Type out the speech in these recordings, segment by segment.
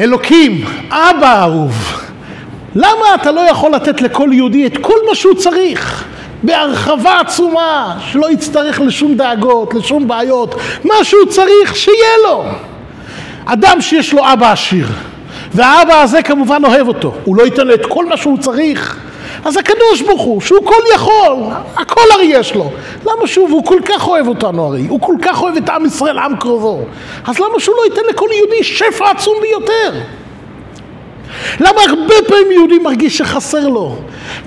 אלוקים, אבא אהוב, למה אתה לא יכול לתת לכל יהודי את כל מה שהוא צריך? בהרחבה עצומה, שלא יצטרך לשום דאגות, לשום בעיות, מה שהוא צריך, שיהיה לו. אדם שיש לו אבא עשיר, והאבא הזה כמובן אוהב אותו, הוא לא ייתן לו את כל מה שהוא צריך, אז הקדוש ברוך הוא, שהוא כל יכול, הכל הרי יש לו. למה שוב, הוא כל כך אוהב אותנו הרי, הוא כל כך אוהב את עם ישראל, עם קרובו. אז למה שהוא לא ייתן לכל יהודי שפע עצום ביותר? למה הרבה פעמים יהודי מרגיש שחסר לו?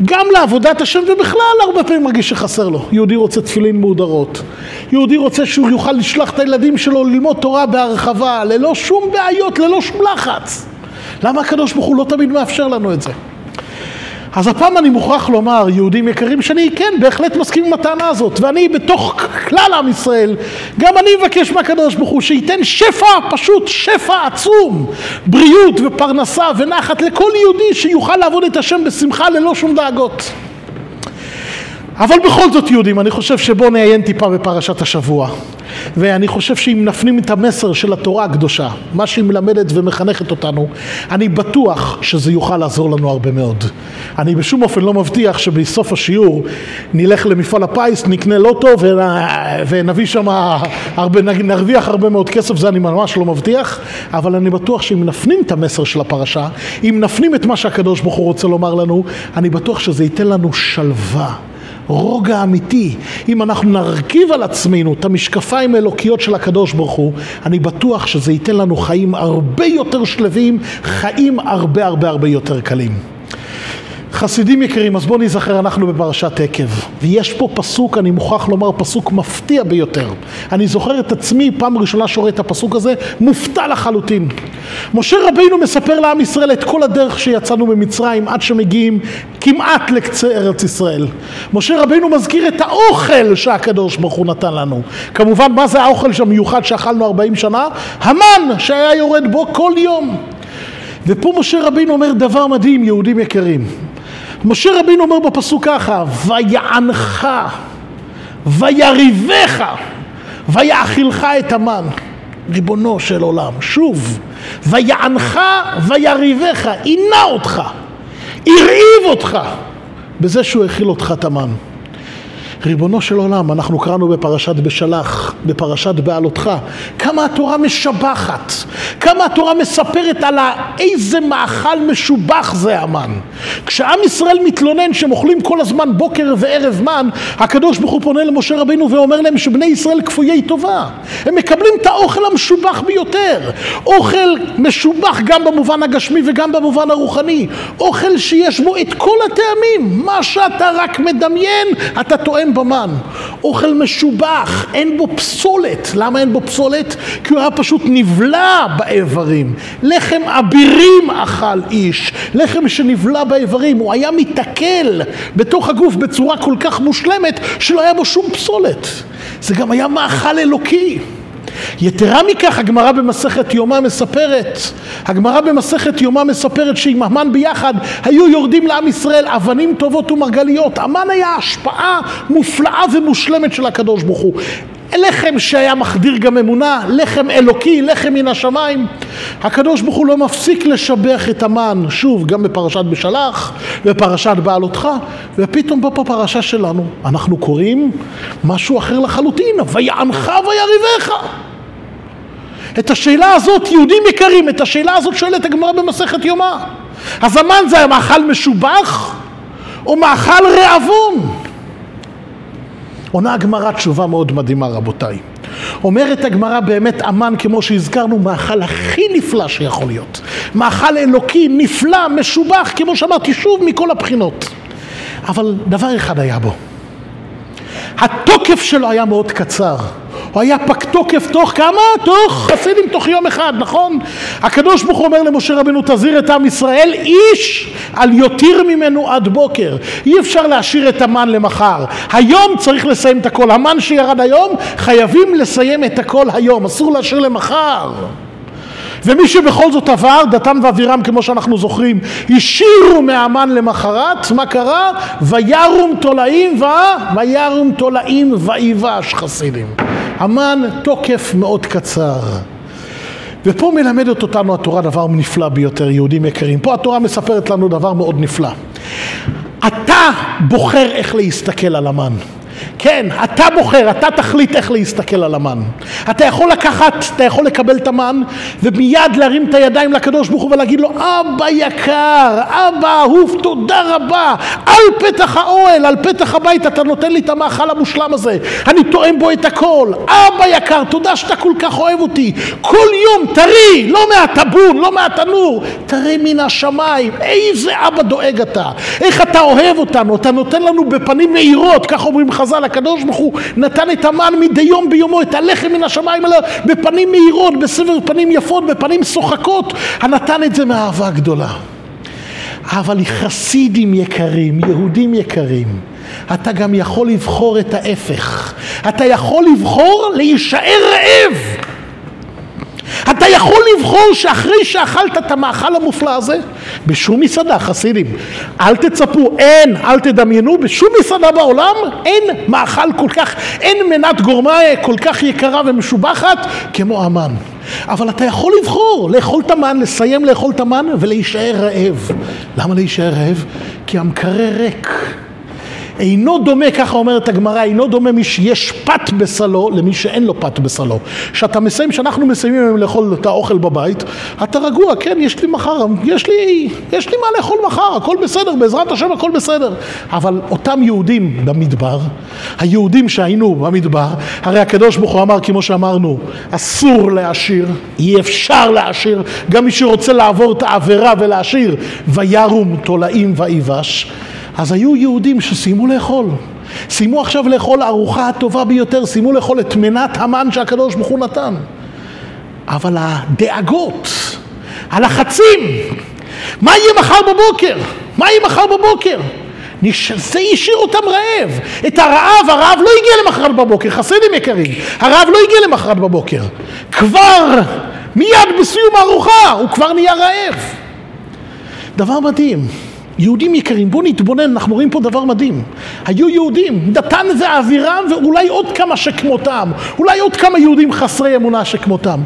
גם לעבודת השם ובכלל הרבה פעמים מרגיש שחסר לו. יהודי רוצה תפילין מהודרות. יהודי רוצה שהוא יוכל לשלוח את הילדים שלו ללמוד תורה בהרחבה, ללא שום בעיות, ללא שום לחץ. למה הקדוש ברוך הוא לא תמיד מאפשר לנו את זה? אז הפעם אני מוכרח לומר, יהודים יקרים, שאני כן, בהחלט מסכים עם הטענה הזאת, ואני בתוך כלל עם ישראל, גם אני מבקש מהקדוש ברוך הוא שייתן שפע, פשוט שפע עצום, בריאות ופרנסה ונחת לכל יהודי שיוכל לעבוד את השם בשמחה ללא שום דאגות. אבל בכל זאת יהודים, אני חושב שבואו נעיין טיפה בפרשת השבוע. ואני חושב שאם נפנים את המסר של התורה הקדושה, מה שהיא מלמדת ומחנכת אותנו, אני בטוח שזה יוכל לעזור לנו הרבה מאוד. אני בשום אופן לא מבטיח שבסוף השיעור נלך למפעל הפיס, נקנה לוטו ונביא שם נרוויח הרבה מאוד כסף, זה אני ממש לא מבטיח, אבל אני בטוח שאם נפנים את המסר של הפרשה, אם נפנים את מה שהקדוש ברוך הוא רוצה לומר לנו, אני בטוח שזה ייתן לנו שלווה. רוגע אמיתי. אם אנחנו נרכיב על עצמנו את המשקפיים האלוקיות של הקדוש ברוך הוא, אני בטוח שזה ייתן לנו חיים הרבה יותר שלווים, חיים הרבה הרבה הרבה יותר קלים. חסידים יקרים, אז בואו נזכר, אנחנו בפרשת עקב. ויש פה פסוק, אני מוכרח לומר, פסוק מפתיע ביותר. אני זוכר את עצמי, פעם ראשונה שרואה את הפסוק הזה, מופתע לחלוטין. משה רבינו מספר לעם ישראל את כל הדרך שיצאנו ממצרים עד שמגיעים כמעט לקצה ארץ ישראל. משה רבינו מזכיר את האוכל שהקדוש ברוך הוא נתן לנו. כמובן, מה זה האוכל המיוחד שאכלנו 40 שנה? המן שהיה יורד בו כל יום. ופה משה רבינו אומר דבר מדהים, יהודים יקרים. משה רבינו אומר בפסוק ככה, ויענך, ויריבך, ויאכילך את המן. ריבונו של עולם, שוב, ויענך ויריבך, עינה אותך, הרעיב אותך, בזה שהוא האכיל אותך את המן. ריבונו של עולם, אנחנו קראנו בפרשת בשלח, בפרשת בעלותך, כמה התורה משבחת, כמה התורה מספרת על איזה מאכל משובח זה המן. כשעם ישראל מתלונן שהם אוכלים כל הזמן בוקר וערב מן, הקדוש ברוך הוא פונה למשה רבינו ואומר להם שבני ישראל כפויי טובה. הם מקבלים את האוכל המשובח ביותר. אוכל משובח גם במובן הגשמי וגם במובן הרוחני. אוכל שיש בו את כל הטעמים. מה שאתה רק מדמיין, אתה טועם במן. אוכל משובח, אין בו פסולת. למה אין בו פסולת? כי הוא היה פשוט נבלע באיברים. לחם אבירים אכל איש. לחם שנבלע באיברים. הוא היה מתקל בתוך הגוף בצורה כל כך מושלמת שלא היה בו שום פסולת. זה גם היה מאכל אלוקי. יתרה מכך, הגמרא במסכת יומא מספרת, הגמרא במסכת יומא מספרת שעם המן ביחד היו יורדים לעם ישראל אבנים טובות ומרגליות. המן היה השפעה מופלאה ומושלמת של הקדוש ברוך הוא. לחם שהיה מחדיר גם אמונה, לחם אלוקי, לחם מן השמיים. הקדוש ברוך הוא לא מפסיק לשבח את המן, שוב, גם בפרשת בשלח, בפרשת בעלותך, ופתאום פה פרשה שלנו. אנחנו קוראים משהו אחר לחלוטין, ויענך ויריבך. את השאלה הזאת, יהודים יקרים, את השאלה הזאת שואלת הגמרא במסכת יומא. אז המן זה מאכל משובח או מאכל רעבון? עונה הגמרא תשובה מאוד מדהימה רבותיי. אומרת הגמרא באמת אמן כמו שהזכרנו מאכל הכי נפלא שיכול להיות. מאכל אלוקי נפלא, משובח, כמו שאמרתי שוב מכל הבחינות. אבל דבר אחד היה בו. התוקף שלו היה מאוד קצר. הוא היה פג תוקף תוך כמה? תוך חסידים תוך יום אחד, נכון? הקדוש ברוך הוא אומר למשה רבנו תזהיר את עם ישראל איש על יותיר ממנו עד בוקר. אי אפשר להשאיר את המן למחר. היום צריך לסיים את הכל. המן שירד היום חייבים לסיים את הכל היום. אסור להשאיר למחר. ומי שבכל זאת עבר, דתם ואבירם כמו שאנחנו זוכרים, השאירו מהמן למחרת, מה קרה? וירום תולעים ו... וירום תולעים ויבש חסידים. המן תוקף מאוד קצר. ופה מלמדת אותנו התורה דבר נפלא ביותר, יהודים יקרים. פה התורה מספרת לנו דבר מאוד נפלא. אתה בוחר איך להסתכל על המן. כן, אתה בוחר, אתה תחליט איך להסתכל על המן. אתה יכול לקחת, אתה יכול לקבל את המן ומיד להרים את הידיים לקדוש ברוך הוא ולהגיד לו אבא יקר, אבא אהוב, תודה רבה, על פתח האוהל, על פתח הבית אתה נותן לי את המאכל המושלם הזה, אני תואם בו את הכל, אבא יקר, תודה שאתה כל כך אוהב אותי, כל יום תרי, לא מהטבון, לא מהתנור, תרי מן השמיים, איזה אבא דואג אתה, איך אתה אוהב אותנו, אתה נותן לנו בפנים מאירות, כך אומרים חז"ל, הקדוש ברוך הוא נתן את המן מדי יום ביומו, את הלחם מן השמיים עליו, בפנים מאירות, בסבר פנים יפות, בפנים שוחקות, הנתן את זה מאהבה גדולה. אבל חסידים יקרים, יהודים יקרים, אתה גם יכול לבחור את ההפך. אתה יכול לבחור להישאר רעב. אתה יכול לבחור שאחרי שאכלת את המאכל המופלא הזה, בשום מסעדה, חסידים, אל תצפו, אין, אל תדמיינו, בשום מסעדה בעולם אין מאכל כל כך, אין מנת גורמה כל כך יקרה ומשובחת כמו המן. אבל אתה יכול לבחור, לאכול את המן, לסיים לאכול את המן ולהישאר רעב. למה להישאר רעב? כי המקרר ריק. אינו דומה, ככה אומרת הגמרא, אינו דומה מי שיש פת בסלו למי שאין לו פת בסלו. כשאתה מסיים, כשאנחנו מסיימים היום לאכול את האוכל בבית, אתה רגוע, כן, יש לי מחר, יש לי, יש לי מה לאכול מחר, הכל בסדר, בעזרת השם הכל בסדר. אבל אותם יהודים במדבר, היהודים שהיינו במדבר, הרי הקדוש ברוך הוא אמר, כמו שאמרנו, אסור להשאיר, אי אפשר להשאיר, גם מי שרוצה לעבור את העבירה ולהשאיר, וירום תולעים ויבש. אז היו יהודים שסיימו לאכול. סיימו עכשיו לאכול הארוחה הטובה ביותר, סיימו לאכול את מנת המן שהקדוש ברוך הוא נתן. אבל הדאגות, הלחצים, מה יהיה מחר בבוקר? מה יהיה מחר בבוקר? זה השאיר אותם רעב. את הרעב, הרעב לא הגיע למחרת בבוקר, חסידים יקרים. הרעב לא הגיע למחרת בבוקר. כבר, מיד בסיום הארוחה, הוא כבר נהיה רעב. דבר מדהים. יהודים יקרים, בואו נתבונן, אנחנו רואים פה דבר מדהים. היו יהודים, דתן ואבירם ואולי עוד כמה שכמותם, אולי עוד כמה יהודים חסרי אמונה שכמותם.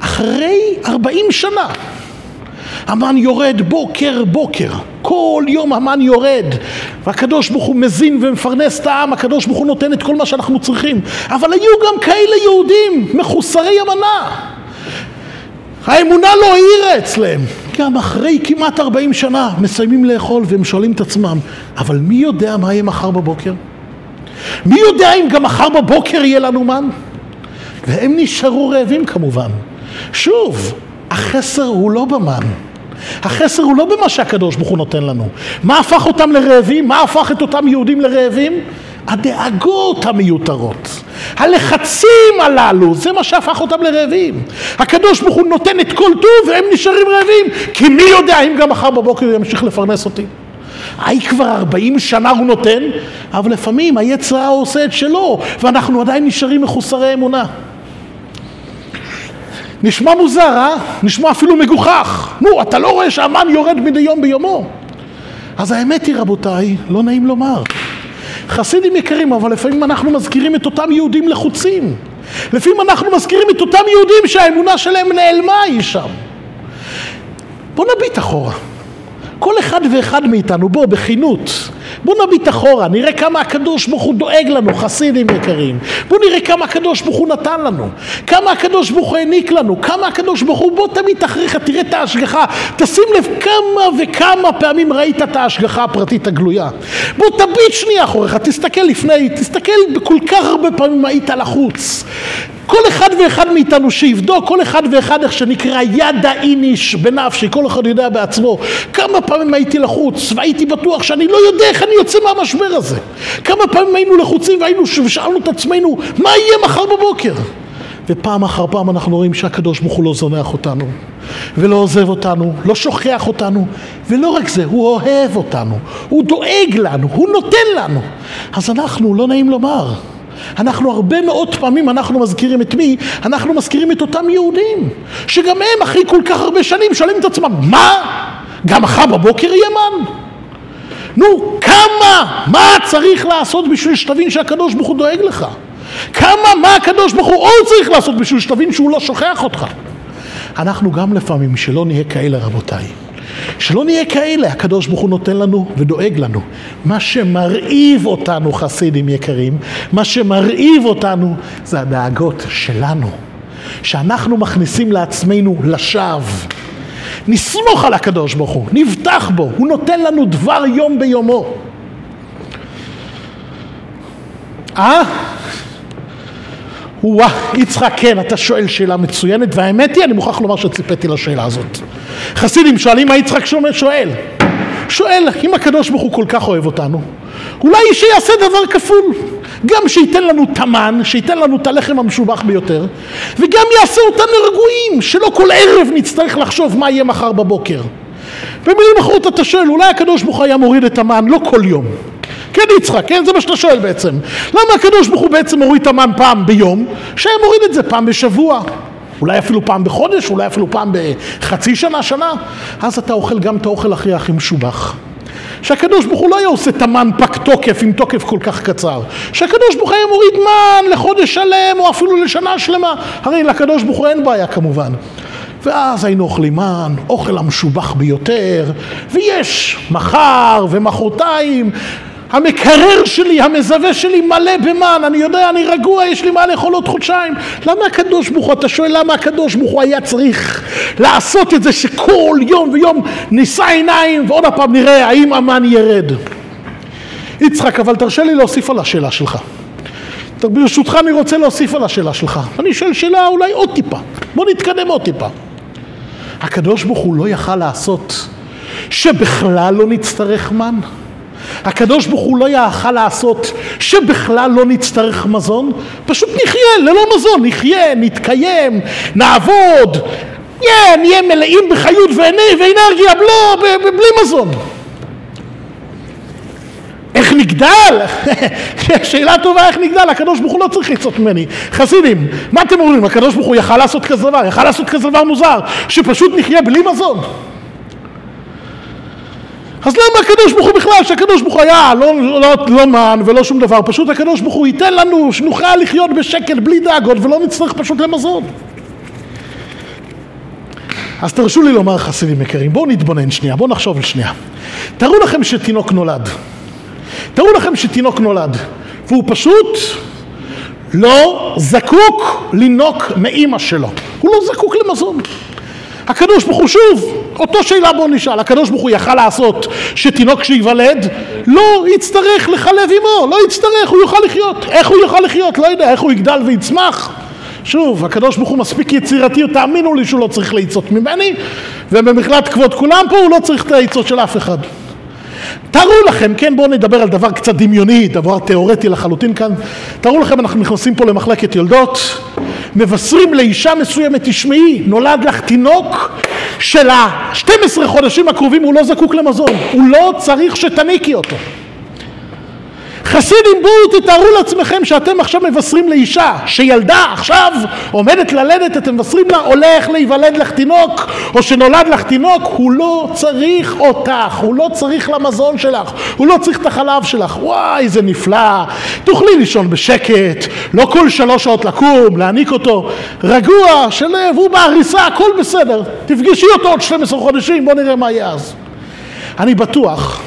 אחרי ארבעים שנה, המן יורד בוקר בוקר, כל יום המן יורד, והקדוש ברוך הוא מזין ומפרנס את העם, הקדוש ברוך הוא נותן את כל מה שאנחנו צריכים. אבל היו גם כאלה יהודים מחוסרי אמונה. האמונה לא העירה אצלם. גם אחרי כמעט 40 שנה מסיימים לאכול והם שואלים את עצמם, אבל מי יודע מה יהיה מחר בבוקר? מי יודע אם גם מחר בבוקר יהיה לנו מן? והם נשארו רעבים כמובן. שוב, החסר הוא לא במן. החסר הוא לא במה שהקדוש ברוך הוא נותן לנו. מה הפך אותם לרעבים? מה הפך את אותם יהודים לרעבים? הדאגות המיותרות, הלחצים הללו, זה מה שהפך אותם לרעבים. הקדוש ברוך הוא נותן את כל טוב והם נשארים רעבים, כי מי יודע אם גם מחר בבוקר הוא ימשיך לפרנס אותי. היי כבר ארבעים שנה הוא נותן, אבל לפעמים היצר הרע עושה את שלו, ואנחנו עדיין נשארים מחוסרי אמונה. נשמע מוזר, אה? נשמע אפילו מגוחך. נו, אתה לא רואה שהמן יורד מדי יום ביומו? אז האמת היא, רבותיי, לא נעים לומר. חסידים יקרים, אבל לפעמים אנחנו מזכירים את אותם יהודים לחוצים. לפעמים אנחנו מזכירים את אותם יהודים שהאמונה שלהם נעלמה היא שם. בוא נביט אחורה. כל אחד ואחד מאיתנו, בוא, בכנות, בוא נביט אחורה, נראה כמה הקדוש ברוך הוא דואג לנו, חסידים יקרים. בוא נראה כמה הקדוש ברוך הוא נתן לנו, כמה הקדוש ברוך הוא העניק לנו, כמה הקדוש ברוך הוא, בוא תמיד אחריך, תראה את ההשגחה. תשים לב כמה וכמה פעמים ראית את ההשגחה הפרטית הגלויה. בוא תביט שנייה אחוריך, תסתכל לפני, תסתכל כל כך הרבה פעמים היית לחוץ. כל אחד ואחד מאיתנו שיבדוק, כל אחד ואחד איך שנקרא ידא איניש בנפשי, כל אחד יודע בעצמו כמה פעמים הייתי לחוץ והייתי בטוח שאני לא יודע איך אני יוצא מהמשבר הזה. כמה פעמים היינו לחוצים והיינו ושאלנו את עצמנו מה יהיה מחר בבוקר. ופעם אחר פעם אנחנו רואים שהקדוש ברוך הוא לא זונח אותנו ולא עוזב אותנו, לא שוכח אותנו ולא רק זה, הוא אוהב אותנו, הוא דואג לנו, הוא נותן לנו. אז אנחנו, לא נעים לומר, אנחנו הרבה מאוד פעמים, אנחנו מזכירים את מי? אנחנו מזכירים את אותם יהודים, שגם הם אחרי כל כך הרבה שנים שואלים את עצמם, מה? גם מחר בבוקר יהיה מן? נו, כמה? מה צריך לעשות בשביל שתבין שהקדוש ברוך הוא דואג לך? כמה, מה הקדוש ברוך הוא עוד צריך לעשות בשביל שתבין שהוא לא שוכח אותך? אנחנו גם לפעמים, שלא נהיה כאלה רבותיי. שלא נהיה כאלה, הקדוש ברוך הוא נותן לנו ודואג לנו. מה שמרעיב אותנו, חסידים יקרים, מה שמרעיב אותנו זה הדאגות שלנו, שאנחנו מכניסים לעצמנו לשווא. נסמוך על הקדוש ברוך הוא, נבטח בו, הוא נותן לנו דבר יום ביומו. אה? וואה, יצחק, כן, אתה שואל שאלה מצוינת, והאמת היא, אני מוכרח לומר שציפיתי לשאלה הזאת. חסידים שואלים מה יצחק שואל. שואל, אם הקדוש ברוך הוא כל כך אוהב אותנו, אולי שיעשה דבר כפול. גם שייתן לנו תמן, שייתן לנו את הלחם המשובח ביותר, וגם יעשה אותנו רגועים, שלא כל ערב נצטרך לחשוב מה יהיה מחר בבוקר. במילים אחרות אתה שואל, אולי הקדוש ברוך הוא היה מוריד את המן לא כל יום. כן יצחק, כן? זה מה שאתה שואל בעצם. למה הקדוש ברוך הוא בעצם מוריד את המן פעם ביום, שהיה מוריד את זה פעם בשבוע? אולי אפילו פעם בחודש, אולי אפילו פעם בחצי שנה, שנה, אז אתה אוכל גם את האוכל הכי הכי משובח. שהקדוש ברוך הוא לא היה עושה תמן פג תוקף עם תוקף כל כך קצר. שהקדוש ברוך הוא היה מוריד מן לחודש שלם או אפילו לשנה שלמה. הרי לקדוש ברוך הוא אין בעיה כמובן. ואז היינו אוכלים מן, אוכל המשובח ביותר, ויש מחר ומחרתיים המקרר שלי, המזווה שלי מלא במן, אני יודע, אני רגוע, יש לי מה לאכול עוד חודשיים. למה הקדוש ברוך הוא, אתה שואל למה הקדוש ברוך הוא היה צריך לעשות את זה שכל יום ויום נישא עיניים ועוד הפעם נראה האם המן ירד. יצחק, אבל תרשה לי להוסיף על השאלה שלך. ברשותך אני רוצה להוסיף על השאלה שלך. אני שואל שאלה אולי עוד טיפה. בוא נתקדם עוד טיפה. הקדוש ברוך הוא לא יכל לעשות שבכלל לא נצטרך מן? הקדוש ברוך הוא לא יכל לעשות שבכלל לא נצטרך מזון, פשוט נחיה ללא מזון, נחיה, נתקיים, נעבוד, yeah, נהיה מלאים בחיות ואנרגיה לא, בלי מזון. איך נגדל? שאלה טובה איך נגדל, הקדוש ברוך הוא לא צריך לצעוק ממני. חסידים, מה אתם אומרים? הקדוש ברוך הוא יכל לעשות כזה דבר, יכל לעשות כזה דבר מוזר, שפשוט נחיה בלי מזון. אז למה הקדוש ברוך הוא בכלל, שהקדוש ברוך הוא היה לא, לא, לא, לא מן ולא שום דבר, פשוט הקדוש ברוך הוא ייתן לנו שנוכל לחיות בשקט בלי דאגות ולא נצטרך פשוט למזון. אז תרשו לי לומר חסידים יקרים, בואו נתבונן שנייה, בואו נחשוב על שנייה. תארו לכם שתינוק נולד. תארו לכם שתינוק נולד, והוא פשוט לא זקוק לינוק מאימא שלו. הוא לא זקוק למזון. הקדוש ברוך הוא שוב, אותו שאלה בוא נשאל, הקדוש ברוך הוא יכל לעשות שתינוק שייוולד לא יצטרך לחלב עמו, לא יצטרך, הוא יוכל לחיות. איך הוא יוכל לחיות? לא יודע, איך הוא יגדל ויצמח? שוב, הקדוש ברוך הוא מספיק יצירתי, תאמינו לי שהוא לא צריך לעיצות ממני, ובמכלת כבוד כולם פה הוא לא צריך את העיצות של אף אחד. תארו לכם, כן בואו נדבר על דבר קצת דמיוני, דבר תיאורטי לחלוטין כאן, תארו לכם אנחנו נכנסים פה למחלקת יולדות, מבשרים לאישה מסוימת, תשמעי, נולד לך תינוק של ה-12 חודשים הקרובים הוא לא זקוק למזון, הוא לא צריך שתניקי אותו. חסידים בואו תתארו לעצמכם שאתם עכשיו מבשרים לאישה שילדה עכשיו עומדת ללדת אתם מבשרים לה הולך להיוולד לך תינוק או שנולד לך תינוק הוא לא צריך אותך הוא לא צריך למזון שלך הוא לא צריך את החלב שלך. וואי זה נפלא. תוכלי לישון בשקט לא כל שלוש שעות לקום להעניק אותו. רגוע שלב הוא בעריסה הכל בסדר. תפגשי אותו עוד 12 חודשים בוא נראה מה יהיה אז. אני בטוח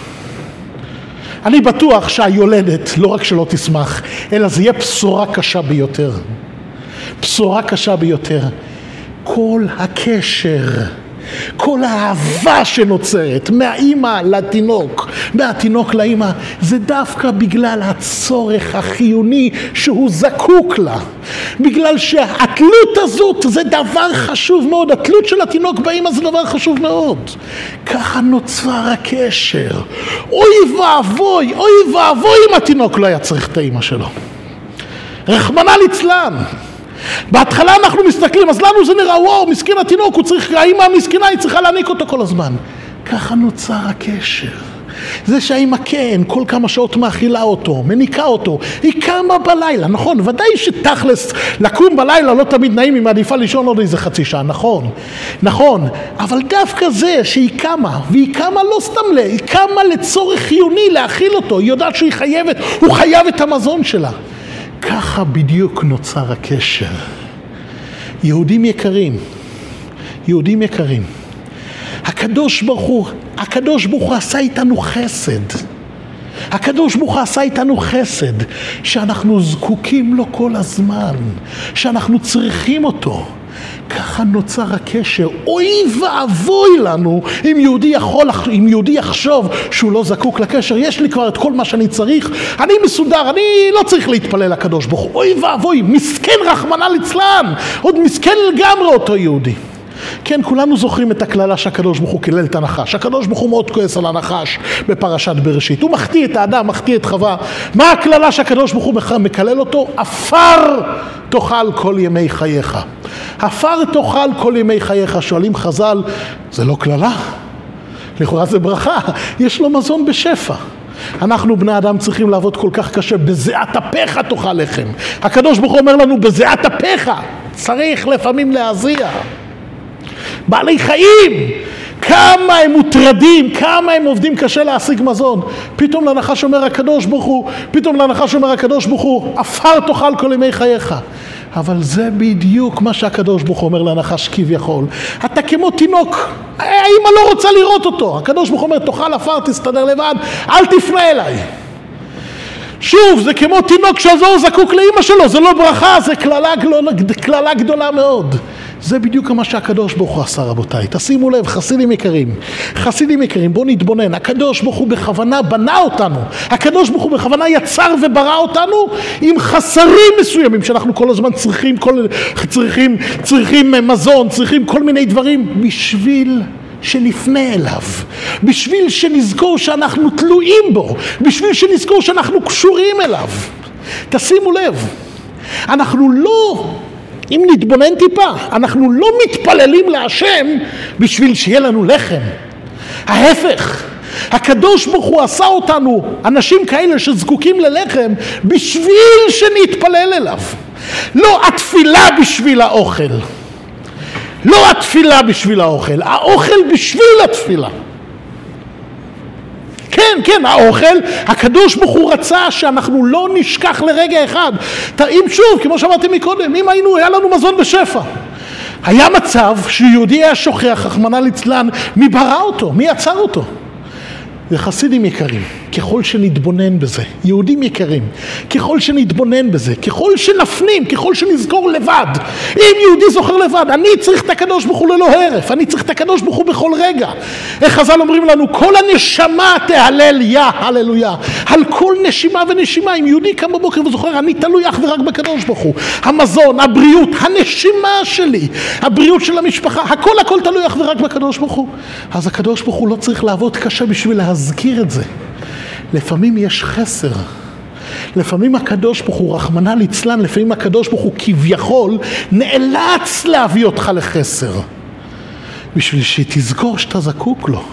אני בטוח שהיולדת לא רק שלא תשמח, אלא זה יהיה בשורה קשה ביותר. בשורה קשה ביותר. כל הקשר כל האהבה שנוצרת מהאימא לתינוק, מהתינוק לאימא, זה דווקא בגלל הצורך החיוני שהוא זקוק לה. בגלל שהתלות הזאת זה דבר חשוב מאוד, התלות של התינוק באימא זה דבר חשוב מאוד. ככה נוצר הקשר. אוי ואבוי, אוי ואבוי אם התינוק לא היה צריך את האימא שלו. רחמנא ליצלן. בהתחלה אנחנו מסתכלים, אז לנו זה נראה, וואו, מסכן התינוק, הוא צריך, האמא המסכנה, היא צריכה להעניק אותו כל הזמן. ככה נוצר הקשר. זה שהאמא כן, כל כמה שעות מאכילה אותו, מניקה אותו, היא קמה בלילה, נכון, ודאי שתכלס, לקום בלילה לא תמיד נעים, היא מעדיפה לישון עוד איזה חצי שעה, נכון, נכון, אבל דווקא זה שהיא קמה, והיא קמה לא סתם ל... היא קמה לצורך חיוני להאכיל אותו, היא יודעת שהיא חייבת, הוא חייב את המזון שלה. ככה בדיוק נוצר הקשר. יהודים יקרים, יהודים יקרים, הקדוש ברוך הוא, הקדוש ברוך הוא עשה איתנו חסד. הקדוש ברוך הוא עשה איתנו חסד, שאנחנו זקוקים לו כל הזמן, שאנחנו צריכים אותו. ככה נוצר הקשר. אוי ואבוי לנו אם יהודי יכול, אם יהודי יחשוב שהוא לא זקוק לקשר. יש לי כבר את כל מה שאני צריך, אני מסודר, אני לא צריך להתפלל לקדוש ברוך הוא. אוי ואבוי, מסכן רחמנא ליצלן, עוד מסכן לגמרי אותו יהודי. כן, כולנו זוכרים את הקללה שהקדוש ברוך הוא קילל את הנחש. הקדוש ברוך הוא מאוד כועס על הנחש בפרשת בראשית. הוא מחטיא את האדם, מחטיא את חווה. מה הקללה שהקדוש ברוך הוא מקלל אותו? עפר תאכל כל ימי חייך. עפר תאכל כל ימי חייך. שואלים חז"ל, זה לא קללה? לכאורה זה ברכה, יש לו מזון בשפע. אנחנו בני אדם צריכים לעבוד כל כך קשה, בזיעת אפיך תאכל לחם. הקדוש ברוך הוא אומר לנו, בזיעת אפיך צריך לפעמים להזיע. בעלי חיים, כמה הם מוטרדים, כמה הם עובדים קשה להשיג מזון. פתאום לנחש אומר הקדוש ברוך הוא, פתאום לנחש אומר הקדוש ברוך הוא, עפר תאכל כל ימי חייך. אבל זה בדיוק מה שהקדוש ברוך הוא אומר לנחש כביכול. אתה כמו תינוק, האמא לא רוצה לראות אותו. הקדוש ברוך הוא אומר, תאכל עפר, תסתדר לבד, אל תפנה אליי. שוב, זה כמו תינוק שהזוהר זקוק לאימא שלו, זה לא ברכה, זה קללה גדולה מאוד. זה בדיוק מה שהקדוש ברוך הוא עשה רבותיי. תשימו לב, חסידים יקרים, חסידים יקרים, בואו נתבונן. הקדוש ברוך הוא בכוונה בנה אותנו. הקדוש ברוך הוא בכוונה יצר וברא אותנו עם חסרים מסוימים שאנחנו כל הזמן צריכים, כל, צריכים, צריכים מזון, צריכים כל מיני דברים בשביל שנפנה אליו, בשביל שנזכור שאנחנו תלויים בו, בשביל שנזכור שאנחנו קשורים אליו. תשימו לב, אנחנו לא אם נתבונן טיפה, אנחנו לא מתפללים להשם בשביל שיהיה לנו לחם. ההפך, הקדוש ברוך הוא עשה אותנו אנשים כאלה שזקוקים ללחם בשביל שנתפלל אליו. לא התפילה בשביל האוכל. לא התפילה בשביל האוכל, האוכל בשביל התפילה. כן, כן, האוכל, הקדוש ברוך הוא רצה שאנחנו לא נשכח לרגע אחד. אם שוב, כמו שאמרתי מקודם, אם היינו, היה לנו מזון בשפע. היה מצב שיהודי היה שוכח, רחמנא ליצלן, מי ברא אותו? מי עצר אותו? וחסידים יקרים, ככל שנתבונן בזה, יהודים יקרים, ככל שנתבונן בזה, ככל שנפנים, ככל שנזכור לבד, אם יהודי זוכר לבד, אני צריך את הקדוש ברוך הוא ללא הרף, אני צריך את הקדוש ברוך הוא בכל רגע. איך חז"ל אומרים לנו, כל הנשמה תהלל יא, הללויה. על כל נשימה ונשימה, אם יהודי קם בבוקר וזוכר, אני תלוי אך ורק בקדוש ברוך הוא. המזון, הבריאות, הנשימה שלי, הבריאות של המשפחה, הכל הכל תלוי אך ורק בקדוש ברוך הוא. אז הקדוש ברוך הוא לא צריך לעבוד קשה בשביל להזכיר את זה. לפעמים יש חסר. לפעמים הקדוש ברוך הוא, רחמנא ליצלן, לפעמים הקדוש ברוך הוא כביכול נאלץ להביא אותך לחסר. בשביל שתזכור שאתה זקוק לו.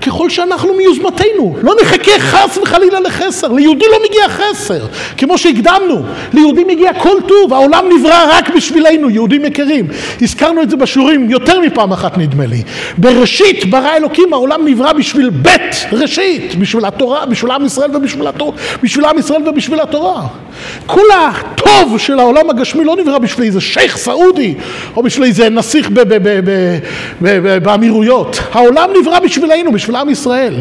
ככל שאנחנו מיוזמתנו, לא נחכה חס וחלילה לחסר, ליהודי לא מגיע חסר, כמו שהקדמנו, ליהודי מגיע כל טוב, העולם נברא רק בשבילנו, יהודים יקרים. הזכרנו את זה בשיעורים יותר מפעם אחת נדמה לי. בראשית ברא אלוקים, העולם נברא בשביל בית ראשית, בשביל התורה, בשביל עם ישראל ובשביל התורה, בשביל עם ישראל ובשביל התורה. כל הטוב של העולם הגשמי לא נברא בשביל איזה שייח' סעודי, או בשביל איזה נסיך ב... ב, ב, ב, ב באמירויות. העולם נברא בשבילנו, בשביל עם ישראל.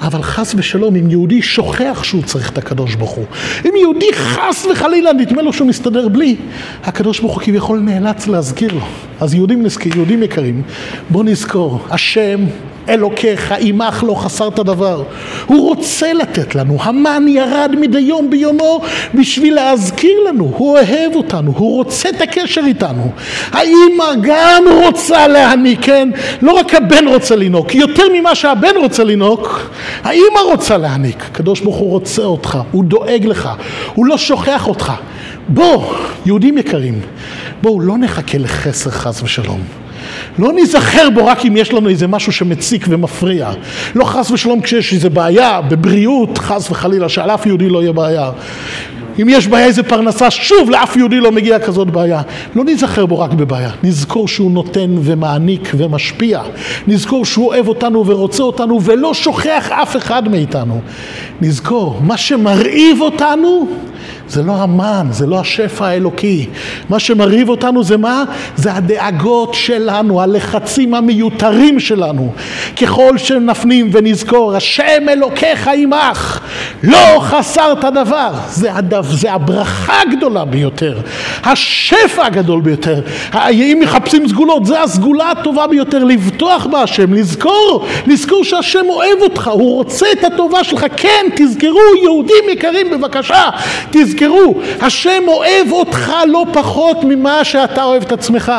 אבל חס ושלום, אם יהודי שוכח שהוא צריך את הקדוש ברוך הוא, אם יהודי חס וחלילה נדמה לו שהוא מסתדר בלי, הקדוש ברוך הוא כביכול נאלץ להזכיר לו. אז יהודים, יהודים יקרים, בואו נזכור, השם אלוקיך עמך לא חסרת דבר. הוא רוצה לתת לנו, המן ירד מדי יום ביומו בשביל להזכיר לנו, הוא אוהב אותנו, הוא רוצה את הקשר איתנו. האמא גם רוצה להעניק, כן? לא רק הבן רוצה לנהוג, יותר ממה שהבן רוצה לנהוג, האמא רוצה להעניק. הקדוש ברוך הוא רוצה אותך, הוא דואג לך, הוא לא שוכח אותך. בוא, יהודים יקרים, בואו לא נחכה לחסר חס ושלום. לא ניזכר בו רק אם יש לנו איזה משהו שמציק ומפריע. לא חס ושלום כשיש איזה בעיה בבריאות, חס וחלילה, שעל אף יהודי לא יהיה בעיה. אם יש בעיה איזה פרנסה, שוב לאף יהודי לא מגיע כזאת בעיה. לא נזכר בו רק בבעיה, נזכור שהוא נותן ומעניק ומשפיע. נזכור שהוא אוהב אותנו ורוצה אותנו ולא שוכח אף אחד מאיתנו. נזכור, מה שמרעיב אותנו זה לא המן, זה לא השפע האלוקי. מה שמרהיב אותנו זה מה? זה הדאגות שלנו, הלחצים המיותרים שלנו. ככל שנפנים ונזכור, השם אלוקיך עמך, לא חסרת דבר. זה, הדו, זה הברכה הגדולה ביותר, השפע הגדול ביותר. אם מחפשים סגולות, זה הסגולה הטובה ביותר, לבטוח בהשם, לזכור, לזכור שהשם אוהב אותך, הוא רוצה את הטובה שלך. כן, תזכרו, יהודים יקרים, בבקשה, תזכרו, השם אוהב אותך לא פחות ממה שאתה אוהב את עצמך.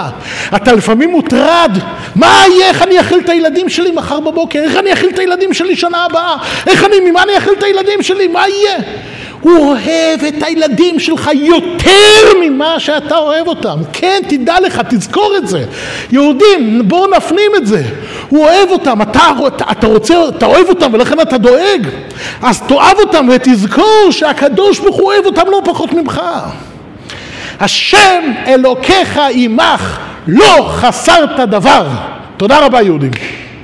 אתה לפעמים מוטרד, מה יהיה, איך אני אכיל את הילדים שלי מחר בבוקר, איך אני אכיל את הילדים שלי שנה הבאה, איך אני, ממה אני אכיל את הילדים שלי, מה יהיה? הוא אוהב את הילדים שלך יותר ממה שאתה אוהב אותם. כן, תדע לך, תזכור את זה. יהודים, בואו נפנים את זה. הוא אוהב אותם, אתה, אתה רוצה, אתה אוהב אותם ולכן אתה דואג. אז תאהב אותם ותזכור שהקדוש ברוך הוא אוהב אותם לא פחות ממך. השם אלוקיך עמך לא חסרת דבר. תודה רבה יהודים.